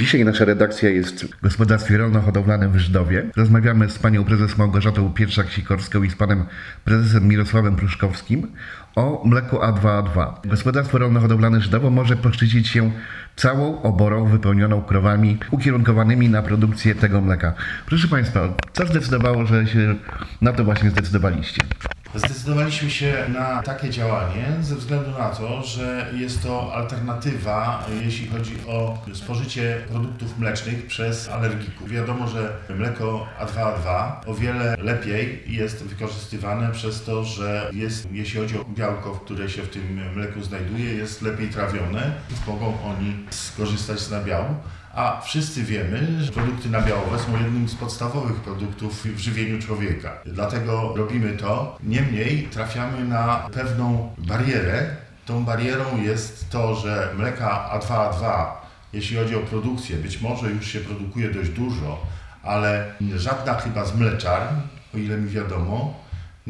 Dzisiaj nasza redakcja jest w gospodarstwie rolno-hodowlanym w Żdowie. Rozmawiamy z panią prezes Małgorzatą Pierszak-Sikorską i z panem prezesem Mirosławem Pruszkowskim o mleku A2A2. Gospodarstwo rolno-hodowlane Żdowo może poszczycić się całą oborą wypełnioną krowami ukierunkowanymi na produkcję tego mleka. Proszę państwa, co zdecydowało, że się na to właśnie zdecydowaliście? Zdecydowaliśmy się na takie działanie ze względu na to, że jest to alternatywa, jeśli chodzi o spożycie produktów mlecznych przez alergików. Wiadomo, że mleko A2A2 o wiele lepiej jest wykorzystywane przez to, że jest, jeśli chodzi o białko, które się w tym mleku znajduje, jest lepiej trawione. Mogą oni skorzystać z nabiału a wszyscy wiemy, że produkty nabiałowe są jednym z podstawowych produktów w żywieniu człowieka. Dlatego robimy to. Niemniej trafiamy na pewną barierę. Tą barierą jest to, że mleka A2A2, jeśli chodzi o produkcję, być może już się produkuje dość dużo, ale żadna chyba z mleczarni, o ile mi wiadomo,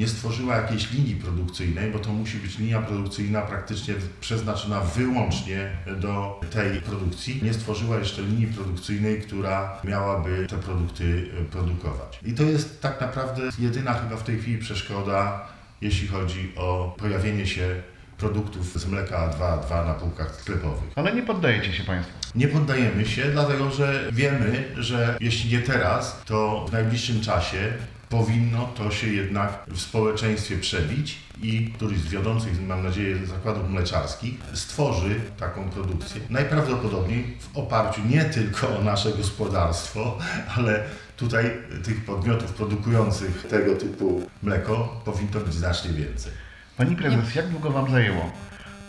nie stworzyła jakiejś linii produkcyjnej, bo to musi być linia produkcyjna praktycznie przeznaczona wyłącznie do tej produkcji. Nie stworzyła jeszcze linii produkcyjnej, która miałaby te produkty e, produkować. I to jest tak naprawdę jedyna chyba w tej chwili przeszkoda, jeśli chodzi o pojawienie się produktów z mleka A2A2 na półkach sklepowych. Ale nie poddajecie się Państwo. Nie poddajemy się, dlatego że wiemy, że jeśli nie teraz, to w najbliższym czasie powinno to się jednak w społeczeństwie przebić i któryś z wiodących, mam nadzieję, zakładów mleczarskich stworzy taką produkcję. Najprawdopodobniej w oparciu nie tylko o nasze gospodarstwo, ale tutaj tych podmiotów produkujących tego typu mleko powinno być znacznie więcej. Pani prezes, jak długo Wam zajęło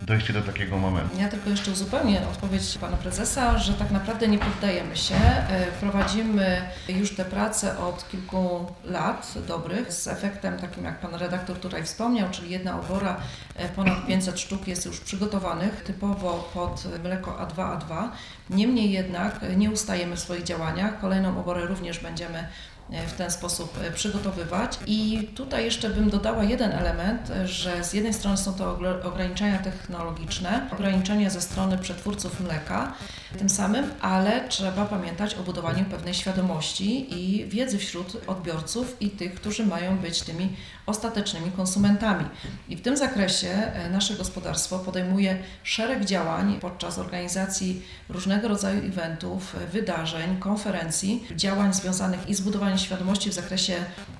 dojście do takiego momentu? Ja tylko jeszcze uzupełnię odpowiedź pana prezesa, że tak naprawdę nie poddajemy się. E, prowadzimy już te prace od kilku lat dobrych z efektem takim, jak pan redaktor tutaj wspomniał, czyli jedna obora, e, ponad 500 sztuk jest już przygotowanych typowo pod mleko A2A2. Niemniej jednak nie ustajemy w swoich działaniach. Kolejną oborę również będziemy E, w ten sposób e, przygotowywać. I tutaj jeszcze bym dodała jeden element, że z jednej strony są to ograniczenia technologiczne, ograniczenia ze strony przetwórców mleka, tym samym, ale trzeba pamiętać o budowaniu pewnej świadomości i wiedzy wśród odbiorców i tych, którzy mają być tymi ostatecznymi konsumentami. I w tym zakresie e, nasze gospodarstwo podejmuje szereg działań podczas organizacji różnego rodzaju eventów, wydarzeń, konferencji, działań związanych i z budowaniem świadomości w zakresie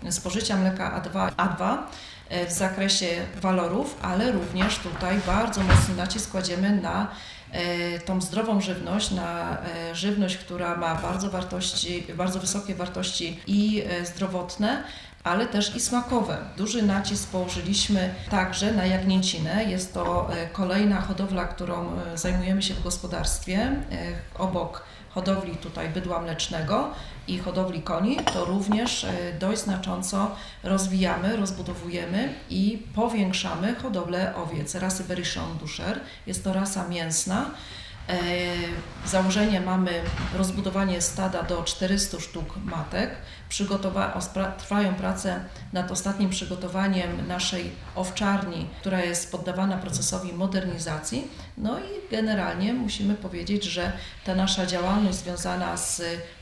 spożycia mleka A2, A2 e, w zakresie walorów, ale również tutaj bardzo mocny nacisk kładziemy na e, tą zdrową żywność, na e, żywność, która ma bardzo wartości, bardzo wysokie wartości i zdrowotne, ale też i smakowe. Duży nacisk położyliśmy także na jagnięcinę. Jest to kolejna hodowla, którą zajmujemy się w gospodarstwie obok hodowli tutaj bydła mlecznego i hodowli koni, to również e, dość znacząco rozwijamy, rozbudowujemy i powiększamy hodowlę owiec rasy Berrichon Duscher. Jest to rasa mięsna. E, założenie mamy rozbudowanie stada do 400 sztuk matek. Przygotowa- trwają prace nad ostatnim przygotowaniem naszej owczarni, która jest poddawana procesowi modernizacji. No i generalnie musimy powiedzieć, że ta nasza działalność związana z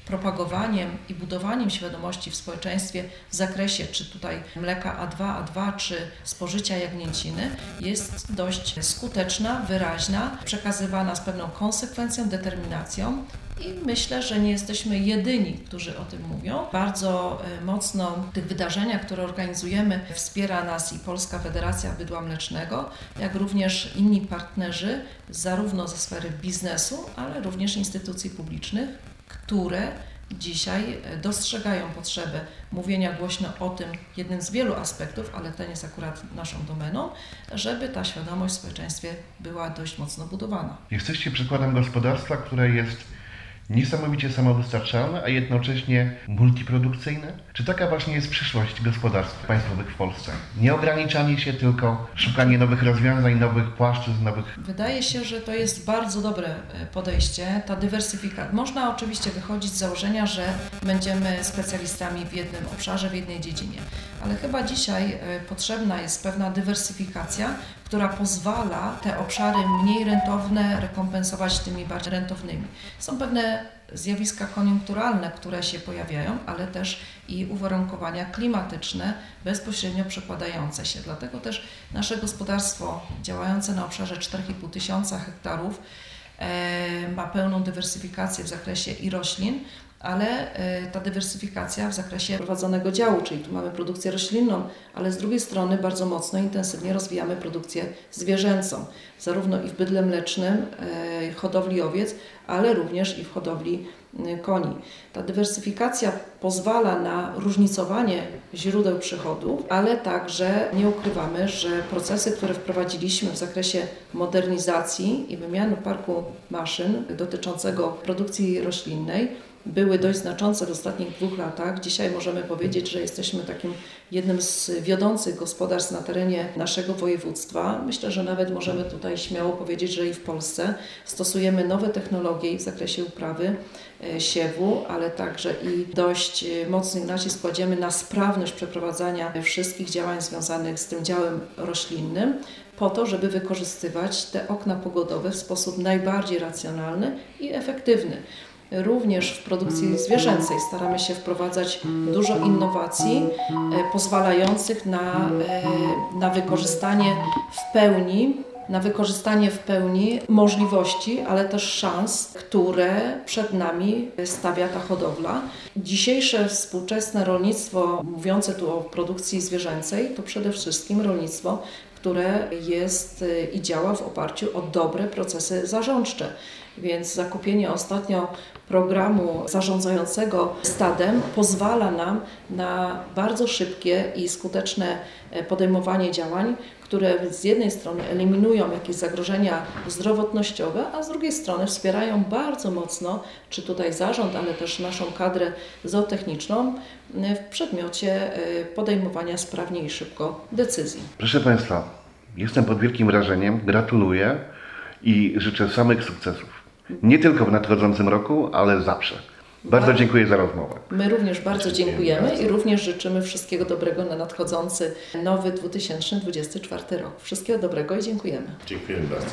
propagowaniem i budowaniem świadomości w społeczeństwie w zakresie czy tutaj mleka A2, A2 czy spożycia jagnięciny jest dość skuteczna, wyraźna, przekazywana z pewną konsekwencją, determinacją i myślę, że nie jesteśmy jedyni, którzy o tym mówią. Bardzo e, mocno w tych wydarzeniach, które organizujemy, wspiera nas i Polska Federacja Bydła Mlecznego, jak również inni partnerzy, zarówno ze sfery biznesu, ale również instytucji publicznych, które dzisiaj e, dostrzegają potrzebę mówienia głośno o tym, jednym z wielu aspektów, ale ten jest akurat naszą domeną, żeby ta świadomość w społeczeństwie była dość mocno budowana. Jesteście przykładem gospodarstwa, które jest niesamowicie samowystarczalne, a jednocześnie multiprodukcyjne? Czy taka właśnie jest przyszłość gospodarstw państwowych w Polsce? Nie ograniczanie się, tylko szukanie nowych rozwiązań, nowych płaszczyzn, nowych... Wydaje się, że to jest bardzo dobre e, podejście, ta dywersyfikacja. Można oczywiście wychodzić z założenia, że będziemy specjalistami w jednym obszarze, w jednej dziedzinie, ale chyba dzisiaj e, potrzebna jest pewna dywersyfikacja, która pozwala te obszary mniej rentowne rekompensować tymi bardziej rentownymi. Są pewne zjawiska koniunkturalne, które się pojawiają, ale też i uwarunkowania klimatyczne bezpośrednio przekładające się. Dlatego też nasze gospodarstwo działające na obszarze 4,5 tysiąca hektarów e, ma pełną dywersyfikację w zakresie i roślin, ale e, ta dywersyfikacja w zakresie prowadzonego działu, czyli tu mamy produkcję roślinną, ale z drugiej strony bardzo mocno, intensywnie rozwijamy produkcję zwierzęcą, zarówno i w bydle mlecznym, e, hodowli owiec, ale również i w hodowli e, koni. Ta dywersyfikacja pozwala na różnicowanie źródeł przychodów, ale także nie ukrywamy, że procesy, które wprowadziliśmy w zakresie modernizacji i wymiany parku maszyn dotyczącego produkcji roślinnej, były dość znaczące w ostatnich dwóch latach. Dzisiaj możemy powiedzieć, że jesteśmy takim jednym z wiodących gospodarstw na terenie naszego województwa. Myślę, że nawet możemy tutaj śmiało powiedzieć, że i w Polsce stosujemy nowe technologie w zakresie uprawy e, siewu, ale także i dość e, mocny nacisk kładziemy na sprawność przeprowadzania wszystkich działań związanych z tym działem roślinnym po to, żeby wykorzystywać te okna pogodowe w sposób najbardziej racjonalny i efektywny. Również w produkcji zwierzęcej staramy się wprowadzać dużo innowacji e, pozwalających na, e, na wykorzystanie w pełni na wykorzystanie w pełni możliwości, ale też szans, które przed nami stawia ta hodowla. Dzisiejsze współczesne rolnictwo, mówiące tu o produkcji zwierzęcej, to przede wszystkim rolnictwo, które jest y, i działa w oparciu o dobre procesy zarządcze. Więc zakupienie ostatnio programu zarządzającego stadem pozwala nam na bardzo szybkie i skuteczne e, podejmowanie działań, które z jednej strony eliminują jakieś zagrożenia zdrowotnościowe, a z drugiej strony wspierają bardzo mocno, czy tutaj zarząd, ale też naszą kadrę zootechniczną w przedmiocie e, podejmowania sprawnie i szybko decyzji. Proszę Państwa, jestem pod wielkim wrażeniem, gratuluję i życzę samych sukcesów. Nie tylko w nadchodzącym roku, ale zawsze. Bardzo dziękuję za rozmowę. My również bardzo Dziękujemy i również życzymy wszystkiego dobrego na nadchodzący nowy 2024 rok. Wszystkiego dobrego i dziękujemy. Dziękujemy bardzo.